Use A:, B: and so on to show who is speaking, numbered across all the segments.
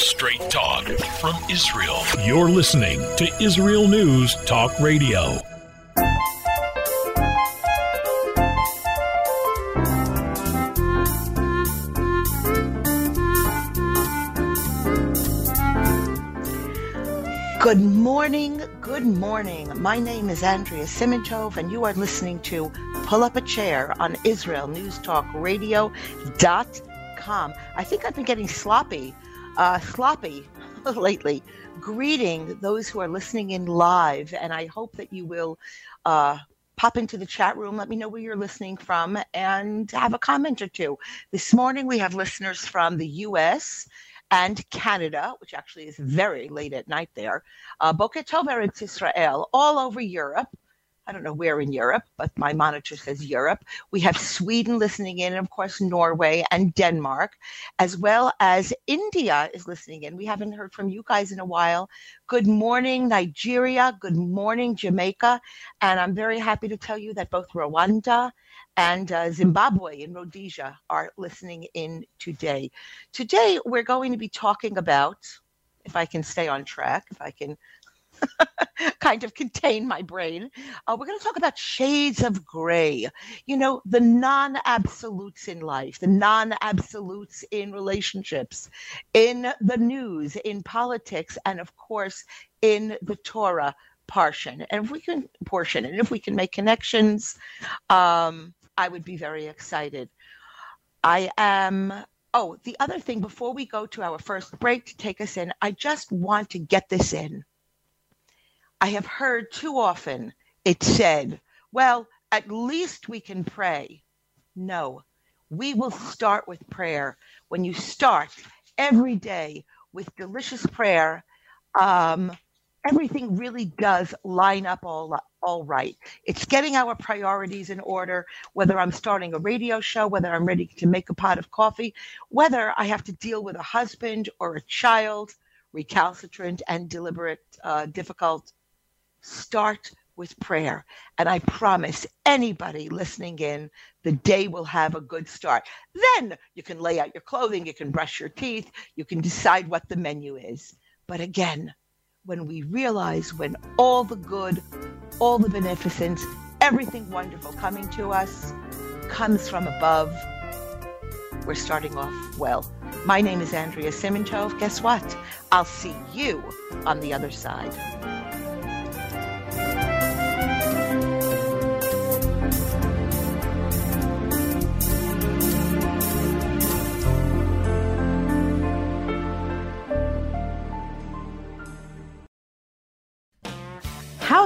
A: Straight talk from Israel. You're listening to Israel News Talk Radio.
B: Good morning, good morning. My name is Andrea Simantov, and you are listening to Pull Up a Chair on Israel News Talk Radio.com. I think I've been getting sloppy, uh, sloppy lately, greeting those who are listening in live, and I hope that you will uh, pop into the chat room. Let me know where you're listening from and have a comment or two. This morning we have listeners from the U.S and Canada, which actually is very late at night there, uh, Boker Tov Israel, all over Europe. I don't know where in Europe, but my monitor says Europe. We have Sweden listening in, and of course, Norway and Denmark, as well as India is listening in. We haven't heard from you guys in a while. Good morning, Nigeria. Good morning, Jamaica. And I'm very happy to tell you that both Rwanda and uh, Zimbabwe and Rhodesia are listening in today. Today, we're going to be talking about, if I can stay on track, if I can kind of contain my brain. Uh, we're going to talk about shades of gray. You know, the non absolutes in life, the non absolutes in relationships, in the news, in politics, and of course, in the Torah portion. And if we can portion, and if we can make connections, um, I would be very excited. I am. Oh, the other thing before we go to our first break to take us in, I just want to get this in. I have heard too often it said, well, at least we can pray. No, we will start with prayer. When you start every day with delicious prayer, um, everything really does line up all all right. It's getting our priorities in order, whether I'm starting a radio show, whether I'm ready to make a pot of coffee, whether I have to deal with a husband or a child, recalcitrant and deliberate, uh, difficult. Start with prayer. And I promise anybody listening in, the day will have a good start. Then you can lay out your clothing, you can brush your teeth, you can decide what the menu is. But again, when we realize when all the good, all the beneficence, everything wonderful coming to us comes from above, we're starting off well. My name is Andrea Simantov. Guess what? I'll see you on the other side.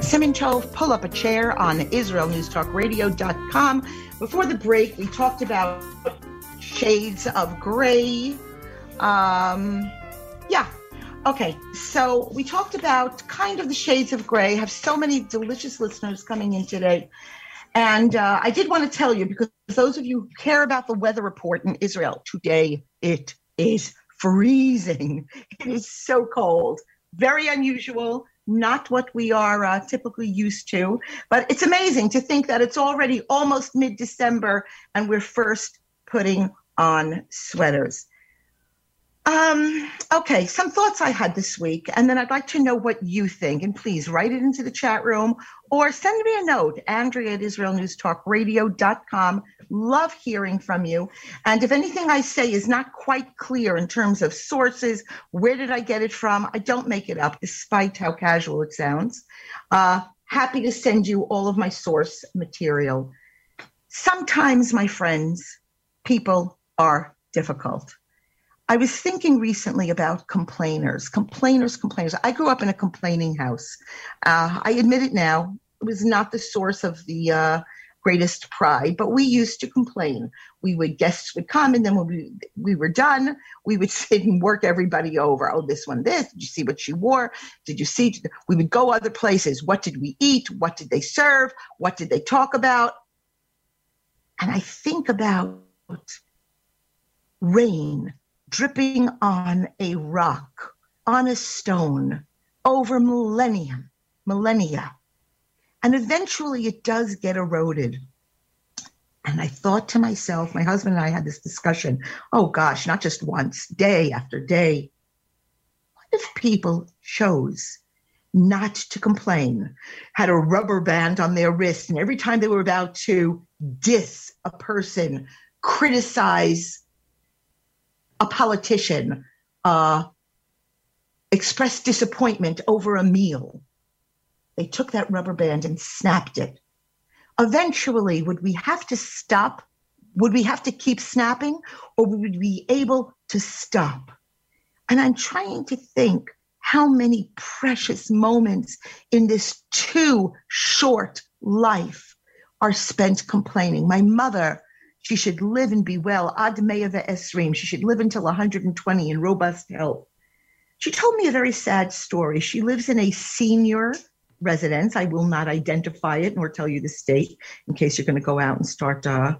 B: Simantov, pull up a chair on IsraelNewsTalkRadio.com. Before the break, we talked about shades of gray. Um, yeah. Okay. So we talked about kind of the shades of gray. Have so many delicious listeners coming in today. And uh, I did want to tell you because those of you who care about the weather report in Israel, today it is freezing. It is so cold, very unusual not what we are uh, typically used to. But it's amazing to think that it's already almost mid December and we're first putting on sweaters. Um, okay, some thoughts I had this week, and then I'd like to know what you think. And please write it into the chat room or send me a note, Andrea at IsraelNewsTalkRadio.com. Love hearing from you. And if anything I say is not quite clear in terms of sources, where did I get it from? I don't make it up, despite how casual it sounds. Uh, happy to send you all of my source material. Sometimes, my friends, people are difficult. I was thinking recently about complainers, complainers, complainers. I grew up in a complaining house. Uh, I admit it now. It was not the source of the uh, greatest pride, but we used to complain. We would guests would come, and then when we we were done, we would sit and work everybody over. Oh, this one, this. Did you see what she wore? Did you see? We would go other places. What did we eat? What did they serve? What did they talk about? And I think about rain dripping on a rock, on a stone, over millennium, millennia. And eventually it does get eroded. And I thought to myself, my husband and I had this discussion. Oh gosh, not just once, day after day. What if people chose not to complain, had a rubber band on their wrist, and every time they were about to diss a person, criticize a politician, uh, express disappointment over a meal, they took that rubber band and snapped it. Eventually, would we have to stop? Would we have to keep snapping, or would we be able to stop? And I'm trying to think how many precious moments in this too short life are spent complaining. My mother, she should live and be well. Ad me'ava esrim. She should live until 120 in robust health. She told me a very sad story. She lives in a senior residence. I will not identify it nor tell you the state in case you're going to go out and start, uh,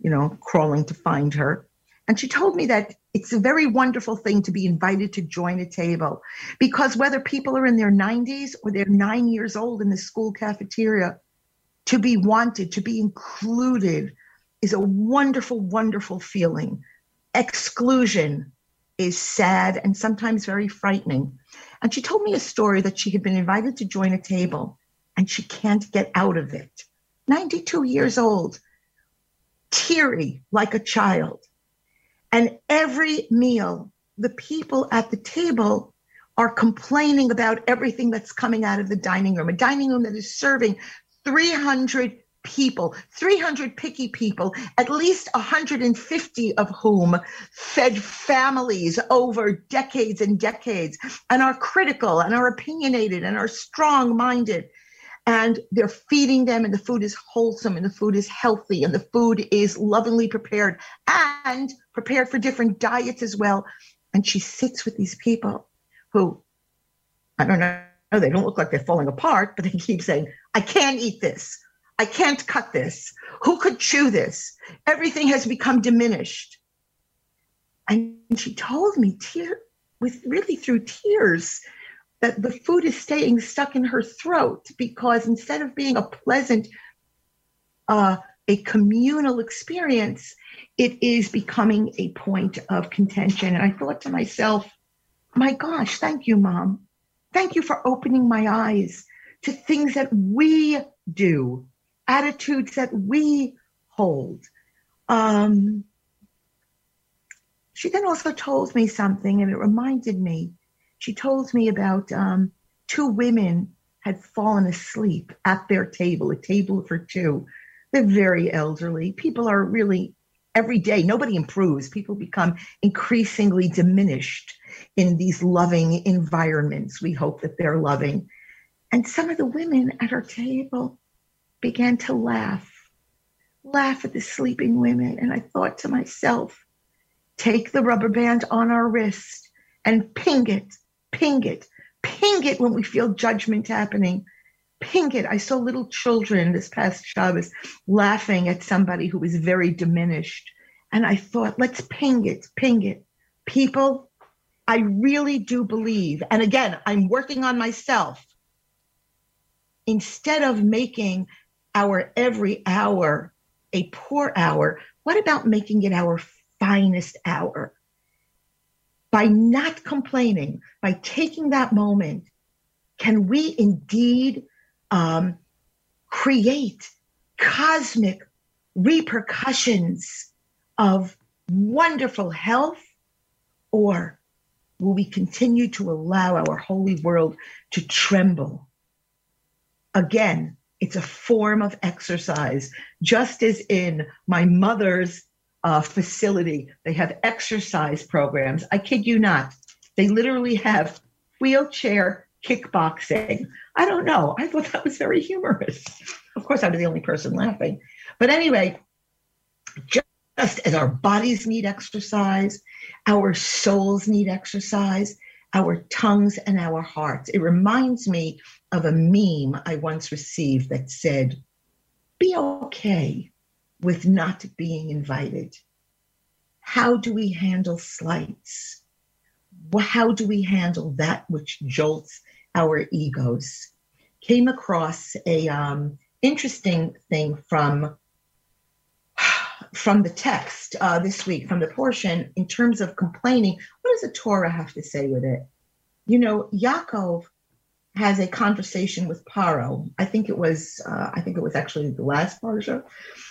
B: you know, crawling to find her. And she told me that it's a very wonderful thing to be invited to join a table because whether people are in their 90s or they're nine years old in the school cafeteria, to be wanted, to be included is a wonderful, wonderful feeling. Exclusion is sad and sometimes very frightening. And she told me a story that she had been invited to join a table and she can't get out of it. 92 years old, teary like a child. And every meal, the people at the table are complaining about everything that's coming out of the dining room, a dining room that is serving 300 people, 300 picky people, at least 150 of whom fed families over decades and decades and are critical and are opinionated and are strong minded. And they're feeding them, and the food is wholesome, and the food is healthy, and the food is lovingly prepared and prepared for different diets as well. And she sits with these people who, I don't know, they don't look like they're falling apart, but they keep saying, I can't eat this. I can't cut this. Who could chew this? Everything has become diminished. And she told me, tear, with really through tears, that the food is staying stuck in her throat because instead of being a pleasant, uh, a communal experience, it is becoming a point of contention. And I thought to myself, my gosh, thank you, mom. Thank you for opening my eyes to things that we do attitudes that we hold. Um, she then also told me something, and it reminded me. She told me about um, two women had fallen asleep at their table, a table for two. They're very elderly. People are really every day, nobody improves. People become increasingly diminished in these loving environments. We hope that they're loving. And some of the women at our table began to laugh, laugh at the sleeping women. And I thought to myself, take the rubber band on our wrist and ping it, ping it, ping it when we feel judgment happening. Ping it. I saw little children this past Shabbos laughing at somebody who was very diminished. And I thought, let's ping it, ping it. People, I really do believe, and again, I'm working on myself. Instead of making our every hour a poor hour, what about making it our finest hour? By not complaining, by taking that moment, can we indeed um, create cosmic repercussions of wonderful health? Or will we continue to allow our holy world to tremble? Again, it's a form of exercise, just as in my mother's uh, facility. They have exercise programs. I kid you not. They literally have wheelchair kickboxing. I don't know. I thought that was very humorous. Of course, I was the only person laughing. But anyway, just as our bodies need exercise, our souls need exercise, our tongues and our hearts. It reminds me of a meme I once received that said, Be okay with not being invited. How do we handle slights? How do we handle that which jolts our egos? Came across a um, interesting thing from from the text uh, this week, from the portion in terms of complaining. Does the Torah have to say with it? You know, Yaakov has a conversation with Paro. I think it was, uh, I think it was actually the last parsha,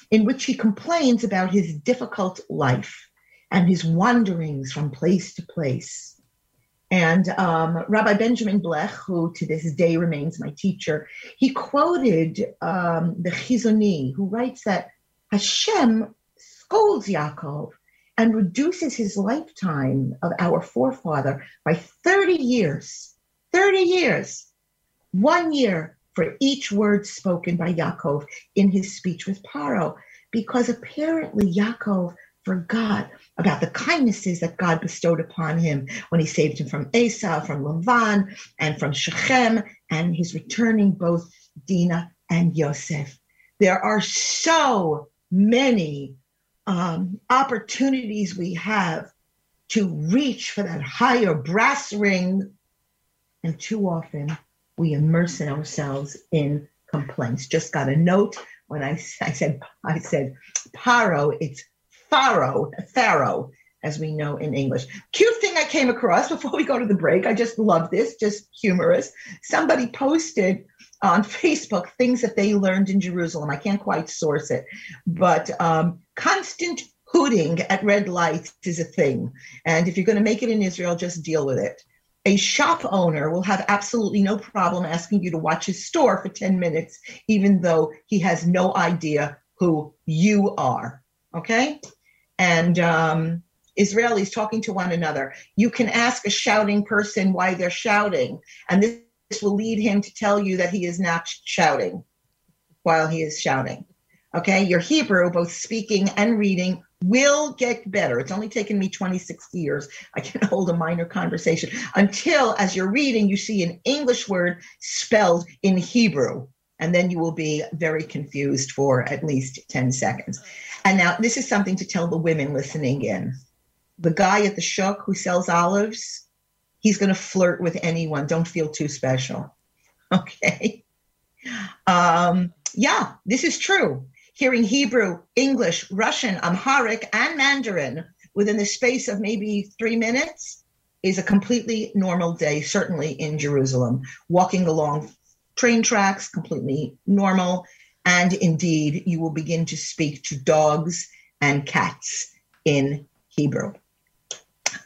B: in which he complains about his difficult life and his wanderings from place to place. And um, Rabbi Benjamin Blech, who to this day remains my teacher, he quoted um, the Chizkuni, who writes that Hashem scolds Yaakov and reduces his lifetime of our forefather by 30 years. 30 years. One year for each word spoken by Yaakov in his speech with Paro, because apparently Yaakov forgot about the kindnesses that God bestowed upon him when he saved him from Esau, from Lavan, and from Shechem, and he's returning both Dinah and Yosef. There are so many um, opportunities we have to reach for that higher brass ring. And too often we immerse ourselves in complaints. Just got a note when I, I said I said paro, it's pharaoh, pharaoh, as we know in English. Cute thing I came across before we go to the break. I just love this, just humorous. Somebody posted on Facebook things that they learned in Jerusalem. I can't quite source it, but um, constant hooting at red lights is a thing. And if you're going to make it in Israel, just deal with it. A shop owner will have absolutely no problem asking you to watch his store for 10 minutes, even though he has no idea who you are. Okay? And um, Israelis talking to one another. You can ask a shouting person why they're shouting, and this will lead him to tell you that he is not shouting while he is shouting. Okay, your Hebrew, both speaking and reading, will get better. It's only taken me 26 years. I can hold a minor conversation until, as you're reading, you see an English word spelled in Hebrew. And then you will be very confused for at least 10 seconds. And now, this is something to tell the women listening in. The guy at the shuk who sells olives, he's going to flirt with anyone. Don't feel too special. Okay. Um, yeah, this is true. Hearing Hebrew, English, Russian, Amharic, and Mandarin within the space of maybe three minutes is a completely normal day, certainly in Jerusalem. Walking along train tracks, completely normal. And indeed, you will begin to speak to dogs and cats in Hebrew.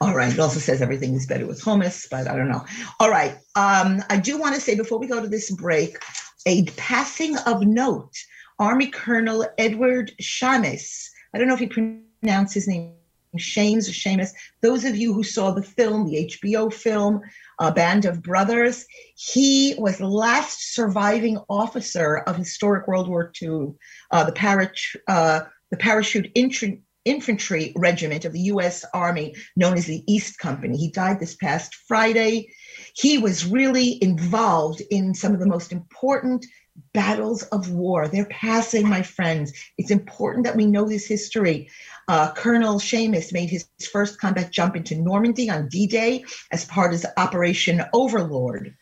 B: All right. It also says everything is better with hummus, but I don't know. All right. Um, I do want to say before we go to this break, a passing of note. Army Colonel Edward Shamus. I don't know if he pronounced his name Shames or Shamus. Those of you who saw the film, the HBO film, a Band of Brothers, he was the last surviving officer of historic World War II, uh, the, parach- uh, the parachute infantry infantry regiment of the U.S. Army known as the Easy Company. He died this past Friday. He was really involved in some of the most important battles of war. They're passing, my friends. It's important that we know this history. Uh, Colonel Shamus made his first combat jump into Normandy on D Day as part of Operation Overlord.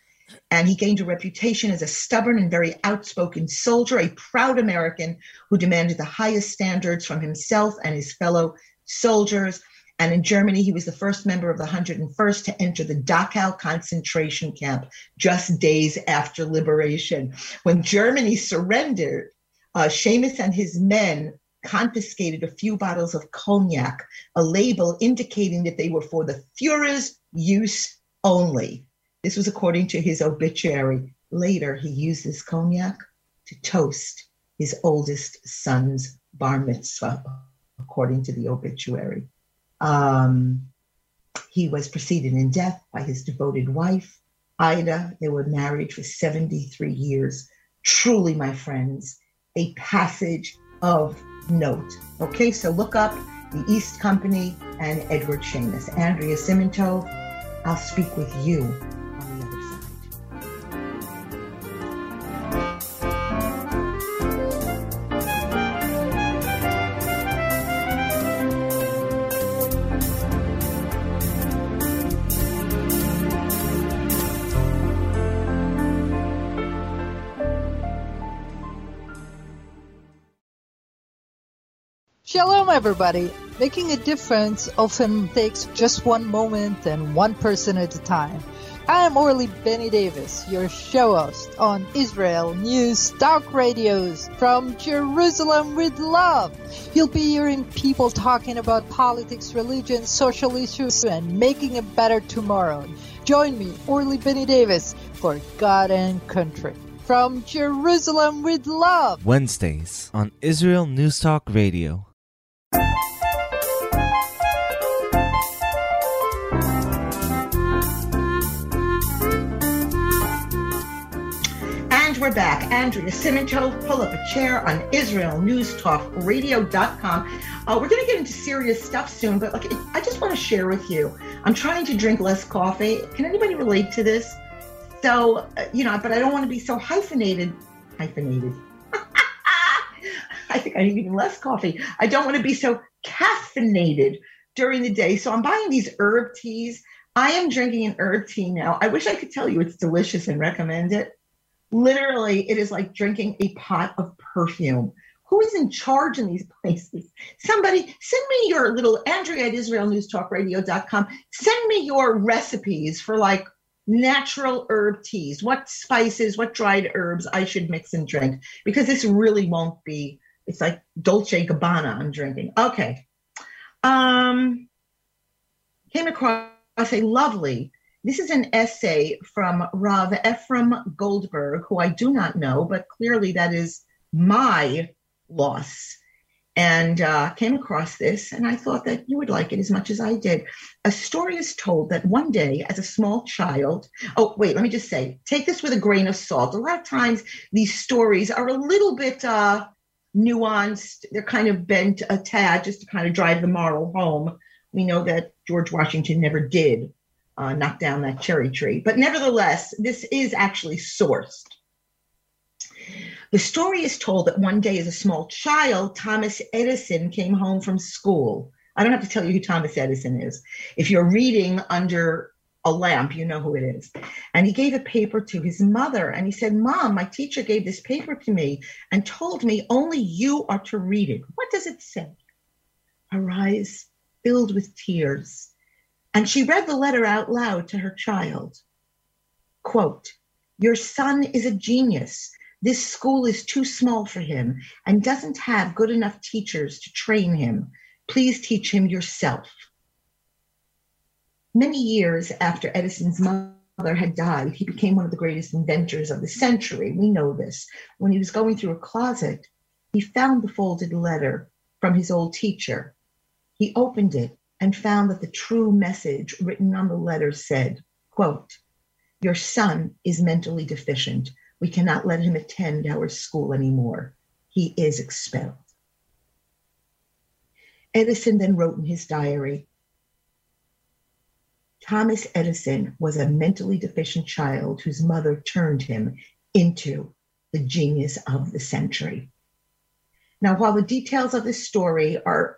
B: And he gained a reputation as a stubborn and very outspoken soldier, a proud American who demanded the highest standards from himself and his fellow soldiers. And in Germany, he was the first member of the 101st to enter the Dachau concentration camp just days after liberation. When Germany surrendered, uh, Shamus and his men confiscated a few bottles of cognac, a label indicating that they were for the Fuhrer's use only. This was according to his obituary. Later, he used this cognac to toast his oldest son's bar mitzvah. according to the obituary. Um, he was preceded in death by his devoted wife, Ida. They were married for 73 years. Truly, my friends, a passage of note. Okay, so look up the Easy Company and Edward Schamus. Andrea Simantov, I'll speak with you
C: everybody. Making a difference often takes just one moment and one person at a time. I am Orly Benny Davis, your show host on Israel News Talk Radios from Jerusalem with Love. You'll be hearing people talking about politics, religion, social issues, and making a better tomorrow. Join me, Orly Benny Davis, for God and Country. From Jerusalem with Love.
D: Wednesdays on Israel News Talk Radio.
B: And we're back. Andrea Simantov, pull up a chair on IsraelNewsTalkRadio.com. Uh, we're going to get into serious stuff soon, but like, I just want to share with you. I'm trying to drink less coffee. Can anybody relate to this? So, uh, you know, but I don't want to be so hyphenated. Hyphenated. I think I need even less coffee. I don't want to be so caffeinated during the day. So I'm buying these herb teas. I am drinking an herb tea now. I wish I could tell you it's delicious and recommend it. Literally, it is like drinking a pot of perfume. Who is in charge in these places? Somebody send me your little Andrea at IsraelNewsTalkRadio.com. Send me your recipes for like natural herb teas. What spices, what dried herbs I should mix and drink because this really won't be it's like Dolce Gabbana I'm drinking. Okay. Um, came across a lovely, this is an essay from Rav Ephraim Goldberg, who I do not know, but clearly that is my loss. And uh, came across this, and I thought that you would like it as much as I did. A story is told that one day, as a small child, oh, wait, let me just say, take this with a grain of salt. A lot of times, these stories are a little bit, uh, nuanced. They're kind of bent a tad just to kind of drive the moral home. We know that George Washington never did uh, knock down that cherry tree, but nevertheless, this is actually sourced. The story is told that one day, as a small child, Thomas Edison came home from school. I don't have to tell you who Thomas Edison is. If you're reading under a lamp, you know who it is. And he gave a paper to his mother and he said, Mom, my teacher gave this paper to me and told me only you are to read it. What does it say? Her eyes filled with tears. And she read the letter out loud to her child. Quote, Your son is a genius. This school is too small for him and doesn't have good enough teachers to train him. Please teach him yourself. Many years after Edison's mother had died, he became one of the greatest inventors of the century. We know this. When he was going through a closet, he found the folded letter from his old teacher. He opened it and found that the true message written on the letter said, quote, Your son is mentally deficient. We cannot let him attend our school anymore. He is expelled. Edison then wrote in his diary, Thomas Edison was a mentally deficient child whose mother turned him into the genius of the century. Now, while the details of this story are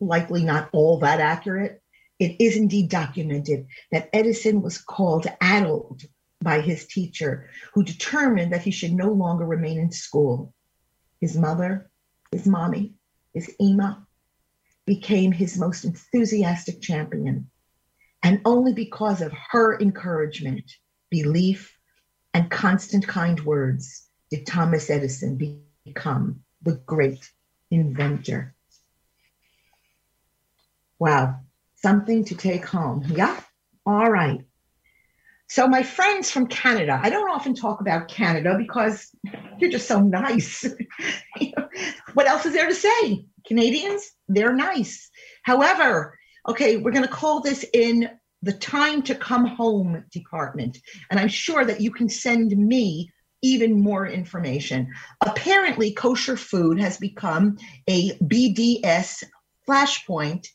B: likely not all that accurate, it is indeed documented that Edison was called addled by his teacher, who determined that he should no longer remain in school. His mother, his mommy, his Ema became his most enthusiastic champion. And only because of her encouragement, belief, and constant kind words did Thomas Edison become the great inventor. Wow, something to take home. Yeah, all right. So, my friends from Canada, I don't often talk about Canada because you're just so nice. what else is there to say? Canadians, they're nice. However, okay, we're going to call this in the time to come home department. And I'm sure that you can send me even more information. Apparently, kosher food has become a BDS flashpoint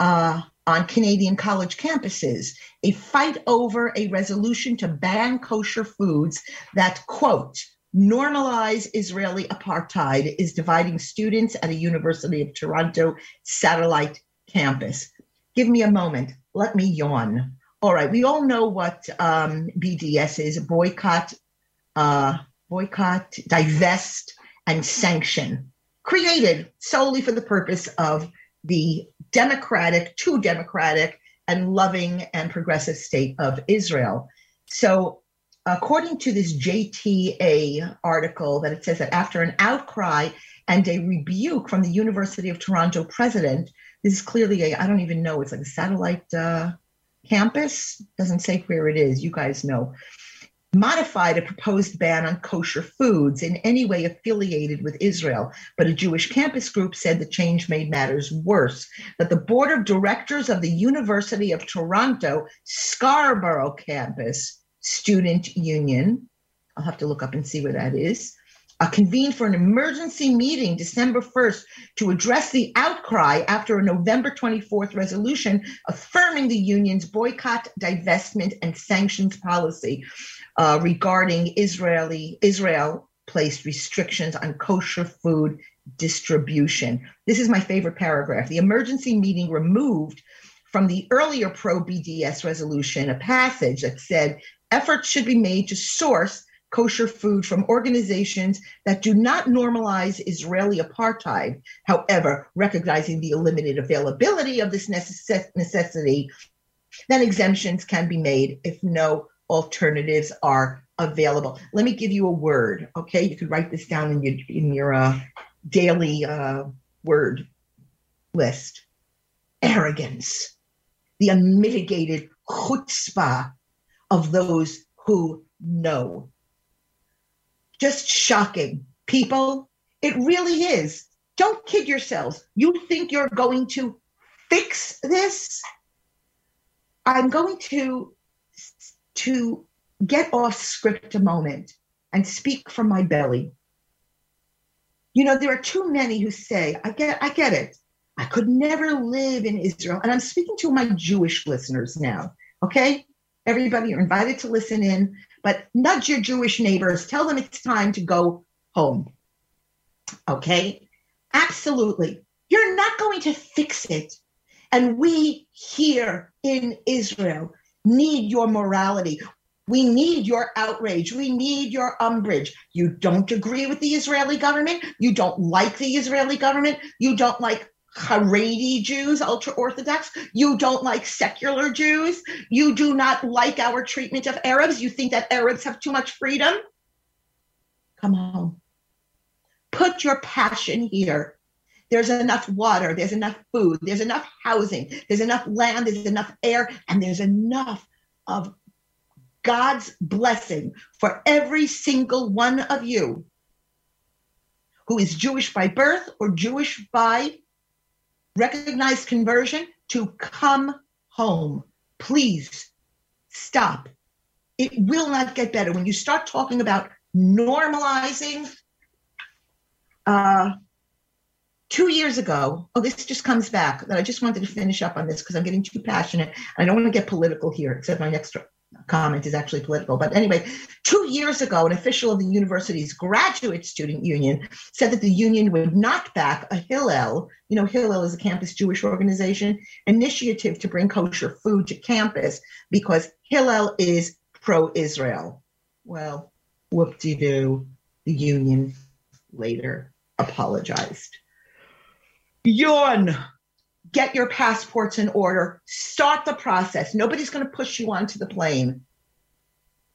B: uh, on Canadian college campuses. A fight over a resolution to ban kosher foods that, quote, normalize Israeli apartheid is dividing students at a University of Toronto satellite campus. Give me a moment. Let me yawn. All right, we all know what um, BDS is boycott, uh, boycott, divest, and sanction, created solely for the purpose of the democratic, too democratic, and loving and progressive state of Israel. So, according to this JTA article, that it says that after an outcry and a rebuke from the University of Toronto president, this is clearly a, I don't even know, it's like a satellite uh, campus. Doesn't say where it is. You guys know modified a proposed ban on kosher foods in any way affiliated with Israel. But a Jewish campus group said the change made matters worse. That the board of directors of the University of Toronto Scarborough campus student union, I'll have to look up and see where that is, uh, convened for an emergency meeting December 1st to address the outcry after a November 24th resolution affirming the union's boycott, divestment, and sanctions policy uh, regarding Israeli Israel placed restrictions on kosher food distribution. This is my favorite paragraph. The emergency meeting removed from the earlier pro BDS resolution a passage that said efforts should be made to source kosher food from organizations that do not normalize Israeli apartheid. However, recognizing the limited availability of this necess- necessity, then exemptions can be made if no alternatives are available. Let me give you a word, okay? You could write this down in your in your uh, daily uh, word list. Arrogance, the unmitigated chutzpah of those who know just shocking. People, it really is. Don't kid yourselves. You think you're going to fix this? I'm going to to get off script a moment and speak from my belly. You know, there are too many who say, I get I get it. I could never live in Israel. And I'm speaking to my Jewish listeners now. Okay? Everybody, you're invited to listen in but nudge your Jewish neighbors, tell them it's time to go home. Okay? Absolutely. You're not going to fix it. And we here in Israel need your morality. We need your outrage. We need your umbrage. You don't agree with the Israeli government. You don't like the Israeli government. You don't like Haredi Jews, ultra Orthodox. You don't like secular Jews. You do not like our treatment of Arabs. You think that Arabs have too much freedom. Come home. Put your passion here. There's enough water, there's enough food, there's enough housing, there's enough land, there's enough air, and there's enough of God's blessing for every single one of you who is Jewish by birth or Jewish by recognized conversion to come home. Please stop. It will not get better. When you start talking about normalizing, uh, two years ago, oh, this just comes back that I just wanted to finish up on this because I'm getting too passionate. I don't want to get political here, except my next comment is actually political. But anyway, two years ago, an official of the university's graduate student union said that the union would not back a Hillel, you know, Hillel is a campus Jewish organization, initiative to bring kosher food to campus because Hillel is pro Israel. Well, whoop de doo, the union later apologized. Yawn get your passports in order, start the process. Nobody's going to push you onto the plane.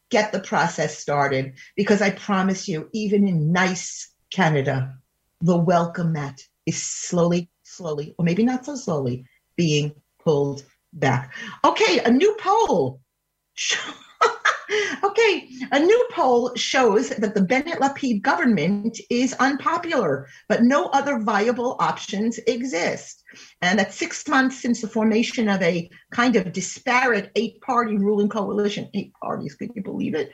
B: Get the process started because I promise you, even in nice Canada, the welcome mat is slowly, slowly, or maybe not so slowly, being pulled back. Okay, a new poll. okay, a new poll shows that the Bennett Lapid government is unpopular, but no other viable options exist. And that six months since the formation of a kind of disparate eight party ruling coalition, eight parties, could you believe it?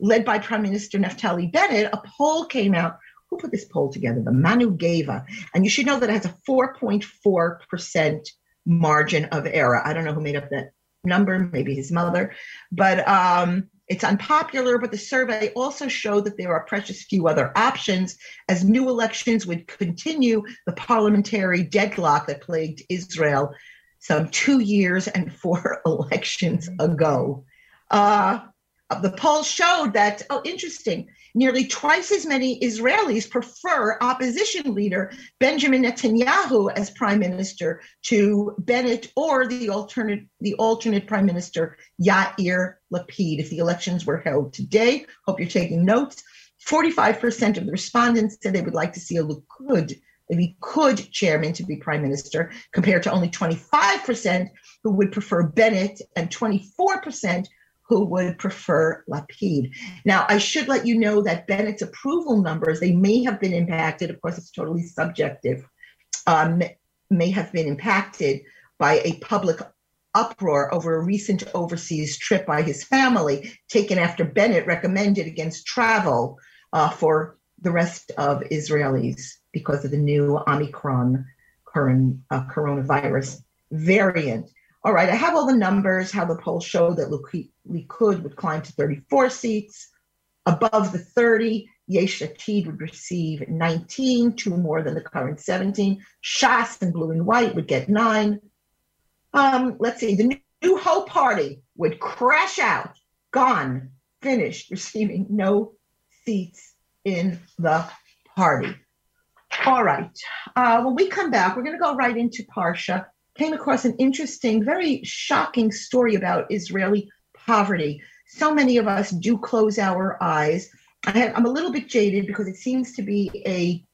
B: Led by Prime Minister Naftali Bennett, a poll came out. Who put this poll together? The Mano Geva. And you should know that it has a 4.4% margin of error. I don't know who made up that number, maybe his mother, but um, it's unpopular. But the survey also showed that there are precious few other options as new elections would continue the parliamentary deadlock that plagued Israel some two years and four elections ago. Uh, the poll showed that, oh, interesting, Nearly twice as many Israelis prefer opposition leader Benjamin Netanyahu as prime minister to Bennett or the alternate the alternate prime minister Yair Lapid if the elections were held today. Hope you're taking notes. 45% of the respondents said they would like to see a Likud a Likud chairman to be prime minister, compared to only 25% who would prefer Bennett and 24% who would prefer Lapid. Now, I should let you know that Bennett's approval numbers, they may have been impacted, of course, it's totally subjective, um, may have been impacted by a public uproar over a recent overseas trip by his family, taken after Bennett recommended against travel uh, for the rest of Israelis because of the new Omicron current, uh, coronavirus variant. All right, I have all the numbers, how the polls show that Likud would climb to 34 seats. Above the 30, Yesh Atid would receive 19, two more than the current 17. Shas and Blue and White would get nine. Um, let's see, the New Hope Party would crash out, gone, finished, receiving no seats in the party. All right. Uh, when we come back, we're going to go right into Parsha came across an interesting, very shocking story about Israeli poverty. So many of us do close our eyes. I am a little bit jaded because it seems to be a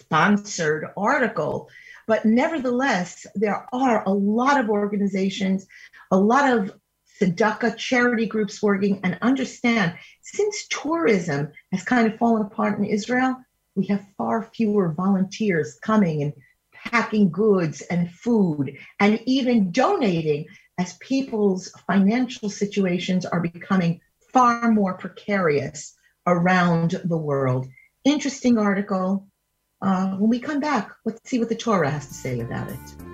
B: sponsored article, but nevertheless, there are a lot of organizations, a lot of tzedakah charity groups working. And understand, since tourism has kind of fallen apart in Israel, we have far fewer volunteers coming and packing goods and food and even donating as people's financial situations are becoming far more precarious around the world. Interesting article. Uh, when we come back, let's see what the Torah has to say about it.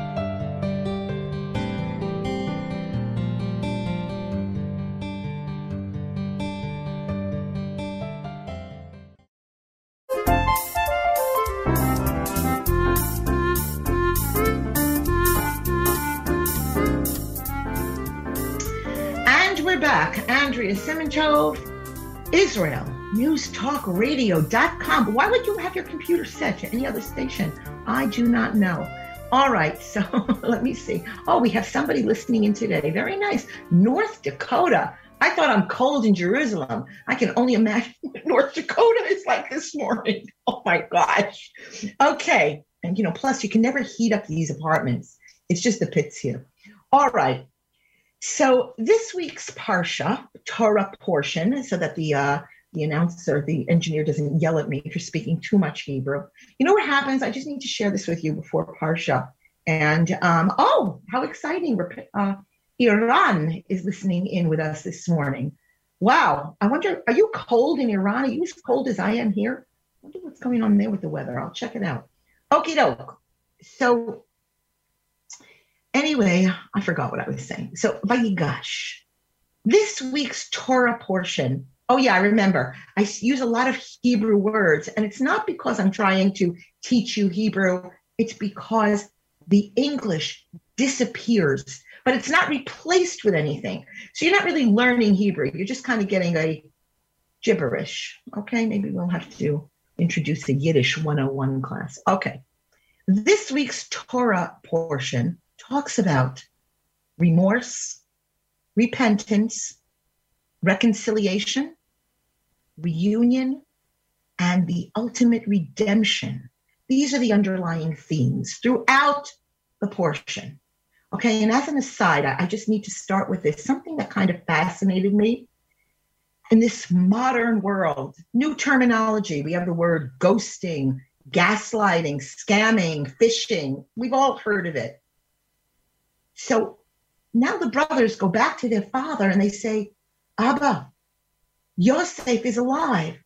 B: Simantov, Israel, newstalkradio.com. Why would you have your computer set to any other station? I do not know. All right, so let me see. Oh, we have somebody listening in today. Very nice. North Dakota. I thought I'm cold in Jerusalem. I can only imagine what North Dakota is like this morning. Oh my gosh. Okay. And you know, plus you can never heat up these apartments. It's just the pits here. All right. So this week's parsha Torah portion, so that the uh, the announcer, the engineer doesn't yell at me for speaking too much Hebrew. You know what happens? I just need to share this with you before Parsha. And um, oh, how exciting! Uh, Iran is listening in with us this morning. Wow. I wonder, are you cold in Iran? Are you as cold as I am here? I wonder what's going on there with the weather. I'll check it out. Okie doke. So, anyway, I forgot what I was saying. So, Vayigash, this week's Torah portion. Oh, yeah, I remember. I use a lot of Hebrew words, and it's not because I'm trying to teach you Hebrew, it's because the English disappears but it's not replaced with anything. So you're not really learning Hebrew. You're just kind of getting a gibberish. Okay, maybe we'll have to introduce a Yiddish 101 class. Okay. This week's Torah portion talks about remorse, repentance, reconciliation, reunion, and the ultimate redemption. These are the underlying themes throughout the portion. Okay, and as an aside, I, just need to start with this something that kind of fascinated me in this modern world. New terminology. We have the word ghosting, gaslighting, scamming, phishing. We've all heard of it. So now the brothers go back to their father and they say, Abba, Yosef is alive.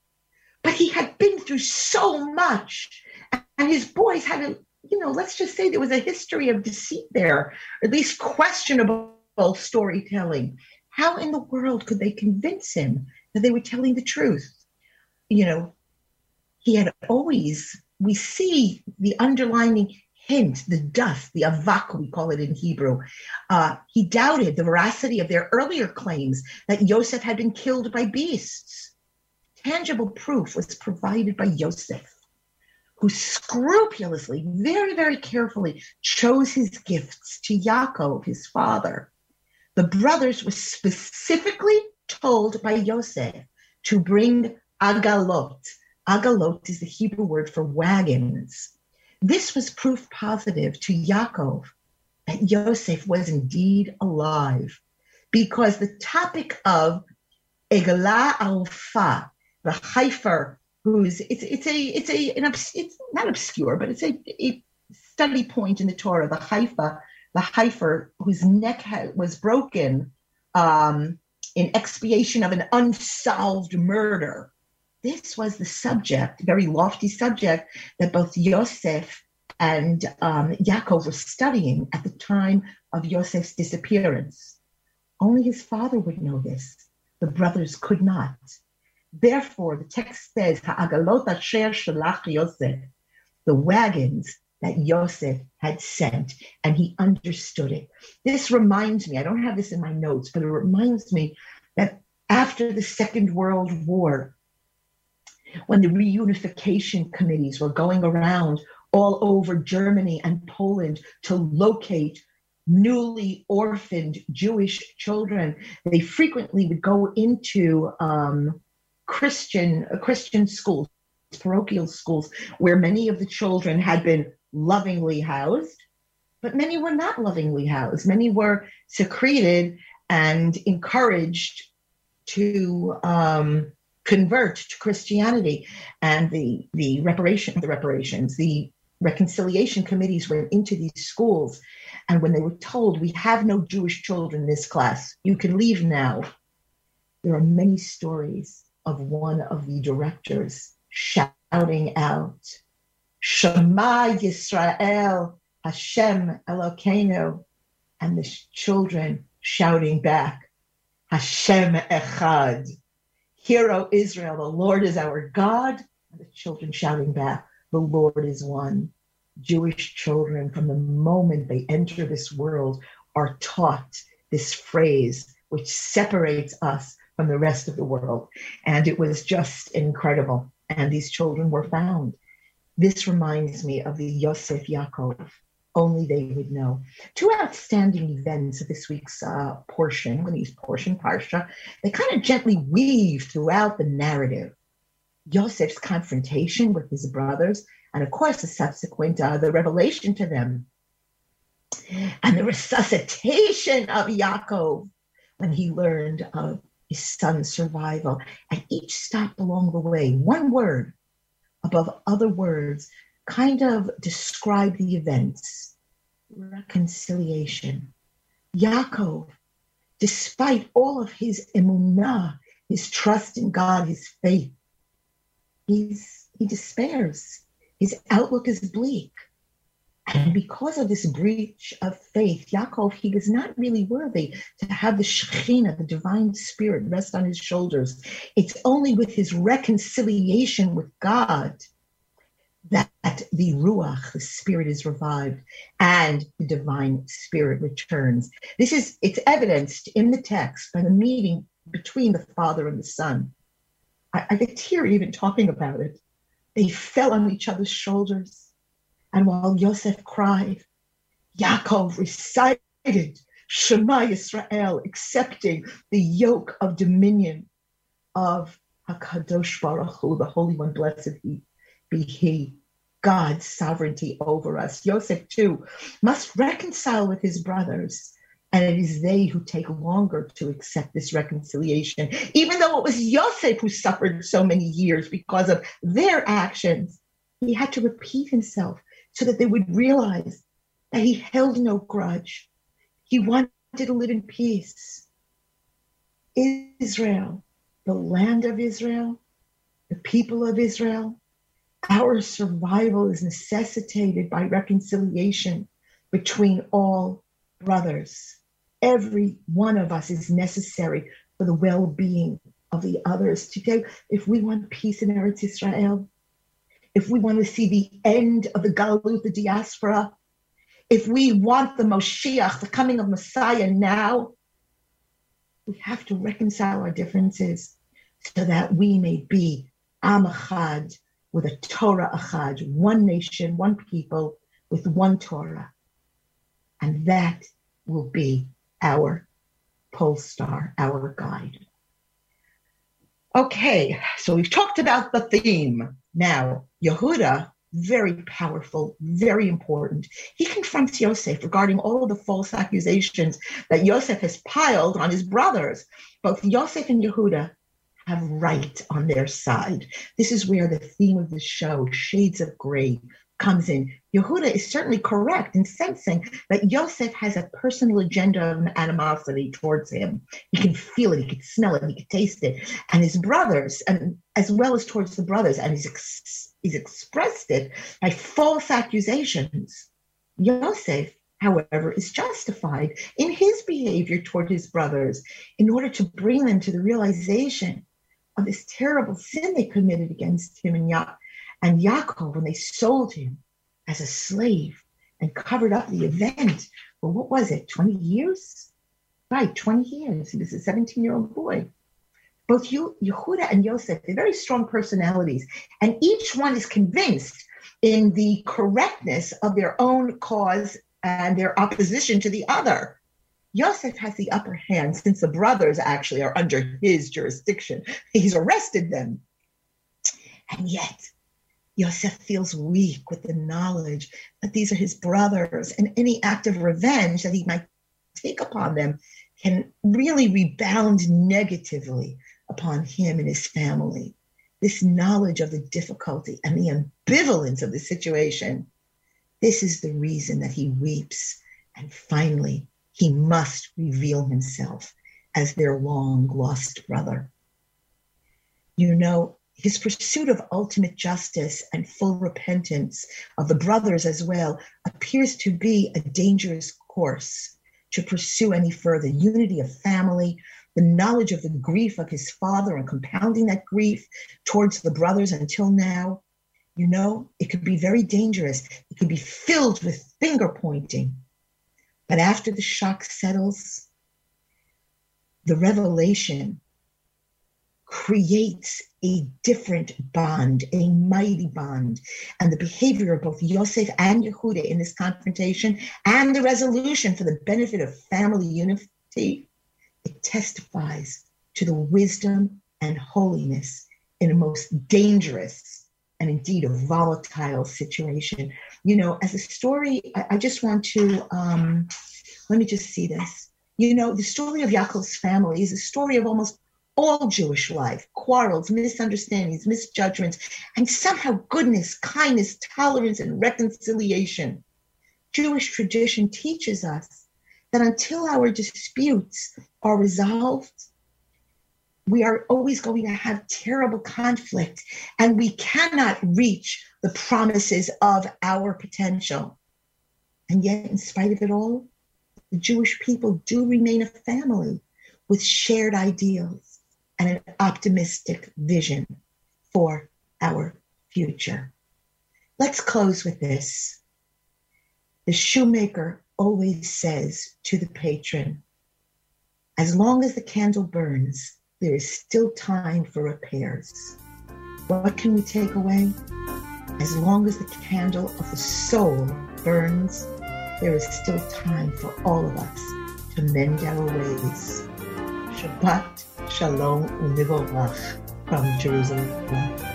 B: But he had been through so much, and his boys had a, you know, let's just say there was a history of deceit there, or at least questionable storytelling. How in the world could they convince him that they were telling the truth? You know, he had always, we see the underlining hint, the dust, the avak, we call it in Hebrew. Uh, he doubted the veracity of their earlier claims that Yosef had been killed by beasts. Tangible proof was provided by Yosef who scrupulously, very, very carefully chose his gifts to Yaakov, his father. The brothers were specifically told by Yosef to bring agalot. Agalot is the Hebrew word for wagons. This was proof positive to Yaakov that Yosef was indeed alive because the topic of Eglah Arufah, the heifer who's it's it's a it's a an it's not obscure, but it's a, a study point in the Torah. The Haifa, the Heifer, whose neck was broken um, in expiation of an unsolved murder. This was the subject, very lofty subject that both Yosef and um, Yaakov were studying at the time of Yosef's disappearance. Only his father would know this. The brothers could not. Therefore, the text says, Ha'agalot asher shalach Yosef, the wagons that Yosef had sent, and he understood it. This reminds me, I don't have this in my notes, but it reminds me that after the Second World War, when the reunification committees were going around all over Germany and Poland to locate newly orphaned Jewish children, they frequently would go into um, Christian uh, Christian schools, parochial schools, where many of the children had been lovingly housed, but many were not lovingly housed. Many were secreted and encouraged to um, convert to Christianity, and the the reparation the reparations the reconciliation committees went into these schools, and when they were told, "We have no Jewish children in this class. You can leave now," there are many stories of one of the directors shouting out, Shema Yisrael, Hashem Elokeinu, and the children shouting back, Hashem Echad. Hear, Israel, the Lord is our God. And the children shouting back, the Lord is one. Jewish children, from the moment they enter this world, are taught this phrase which separates us from the rest of the world. And it was just incredible. And these children were found. This reminds me of the Yosef Yaakov. Only they would know. Two outstanding events of this week's uh, portion, when these portion parsha, they kind of gently weave throughout the narrative. Yosef's confrontation with his brothers, and of course the subsequent uh, the revelation to them, and the resuscitation of Yaakov when he learned of his son's survival. At each stop along the way, one word above other words kind of describe the events. Reconciliation. Yaakov, despite all of his emunah, his trust in God, his faith, he's, he despairs. His outlook is bleak. And because of this breach of faith, Yaakov, he was not really worthy to have the Shekhinah, the divine spirit, rest on his shoulders. It's only with his reconciliation with God that the Ruach, the spirit, is revived and the divine spirit returns. This is, it's evidenced in the text by the meeting between the Father and the Son. I, I get teary even talking about it. They fell on each other's shoulders and while Yosef cried, Yaakov recited Shema Yisrael, accepting the yoke of dominion of Hakadosh Baruch Hu, the Holy One, blessed he be He, God's sovereignty over us. Yosef too must reconcile with his brothers, and it is they who take longer to accept this reconciliation, even though it was Yosef who suffered so many years because of their actions. He had to repeat himself so that they would realize that he held no grudge. He wanted to live in peace. Israel, the land of Israel, the people of Israel, our survival is necessitated by reconciliation between all brothers. Every one of us is necessary for the well being of the others. Today, if we want peace in Eretz Israel, if we want to see the end of the Galut, the diaspora, if we want the Moshiach, the coming of Messiah now, we have to reconcile our differences so that we may be Am Echad with a Torah Echad, one nation, one people with one Torah. And that will be our pole star, our guide. Okay, so we've talked about the theme. Now, Yehuda, very powerful, very important. He confronts Yosef regarding all of the false accusations that Yosef has piled on his brothers. Both Yosef and Yehuda have right on their side. This is where the theme of the show, Shades of Gray, comes in. Yehuda is certainly correct in sensing that Yosef has a personal agenda of animosity towards him. He can feel it, he can smell it, he can taste it. And his brothers, and as well as towards the brothers, and he's, ex- he's expressed it by false accusations. Yosef, however, is justified in his behavior toward his brothers in order to bring them to the realization of this terrible sin they committed against him and Yaakov and Yaakov, when they sold him as a slave and covered up the event, well, what was it, 20 years? Right, 20 years. He was a 17 year old boy. Both you, Yehuda and Yosef, they're very strong personalities, and each one is convinced in the correctness of their own cause and their opposition to the other. Yosef has the upper hand since the brothers actually are under his jurisdiction. He's arrested them. And yet, Yosef feels weak with the knowledge that these are his brothers, and any act of revenge that he might take upon them can really rebound negatively upon him and his family. This knowledge of the difficulty and the ambivalence of the situation, this is the reason that he weeps. And finally, he must reveal himself as their long lost brother. You know, his pursuit of ultimate justice and full repentance of the brothers as well appears to be a dangerous course to pursue any further. Unity of family, the knowledge of the grief of his father and compounding that grief towards the brothers until now, you know, it could be very dangerous. It could be filled with finger pointing. But after the shock settles, the revelation creates a different bond, a mighty bond. And the behavior of both Yosef and Yehuda in this confrontation and the resolution for the benefit of family unity, it testifies to the wisdom and holiness in a most dangerous and indeed a volatile situation. You know, as a story, I, I just want to, um, let me just see this. You know, the story of Yaakov's family is a story of almost all Jewish life quarrels, misunderstandings, misjudgments, and somehow goodness, kindness, tolerance, and reconciliation. Jewish tradition teaches us that until our disputes are resolved, we are always going to have terrible conflict and we cannot reach the promises of our potential. And yet, in spite of it all, the Jewish people do remain a family with shared ideals and an optimistic vision for our future. Let's close with this. The shoemaker always says to the patron, as long as the candle burns, there is still time for repairs. What can we take away? As long as the candle of the soul burns, there is still time for all of us to mend our ways. Shabbat Shalom Umivorach from Jerusalem.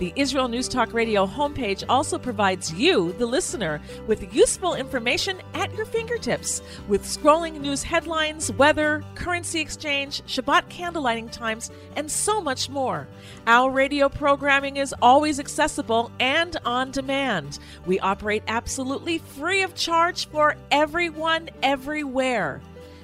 E: The Israel News Talk Radio homepage also provides you, the listener, with useful information at your fingertips, with scrolling news headlines, weather, currency exchange, Shabbat candlelighting times, and so much more. Our radio programming is always accessible and on demand. We operate absolutely free of charge for everyone, everywhere.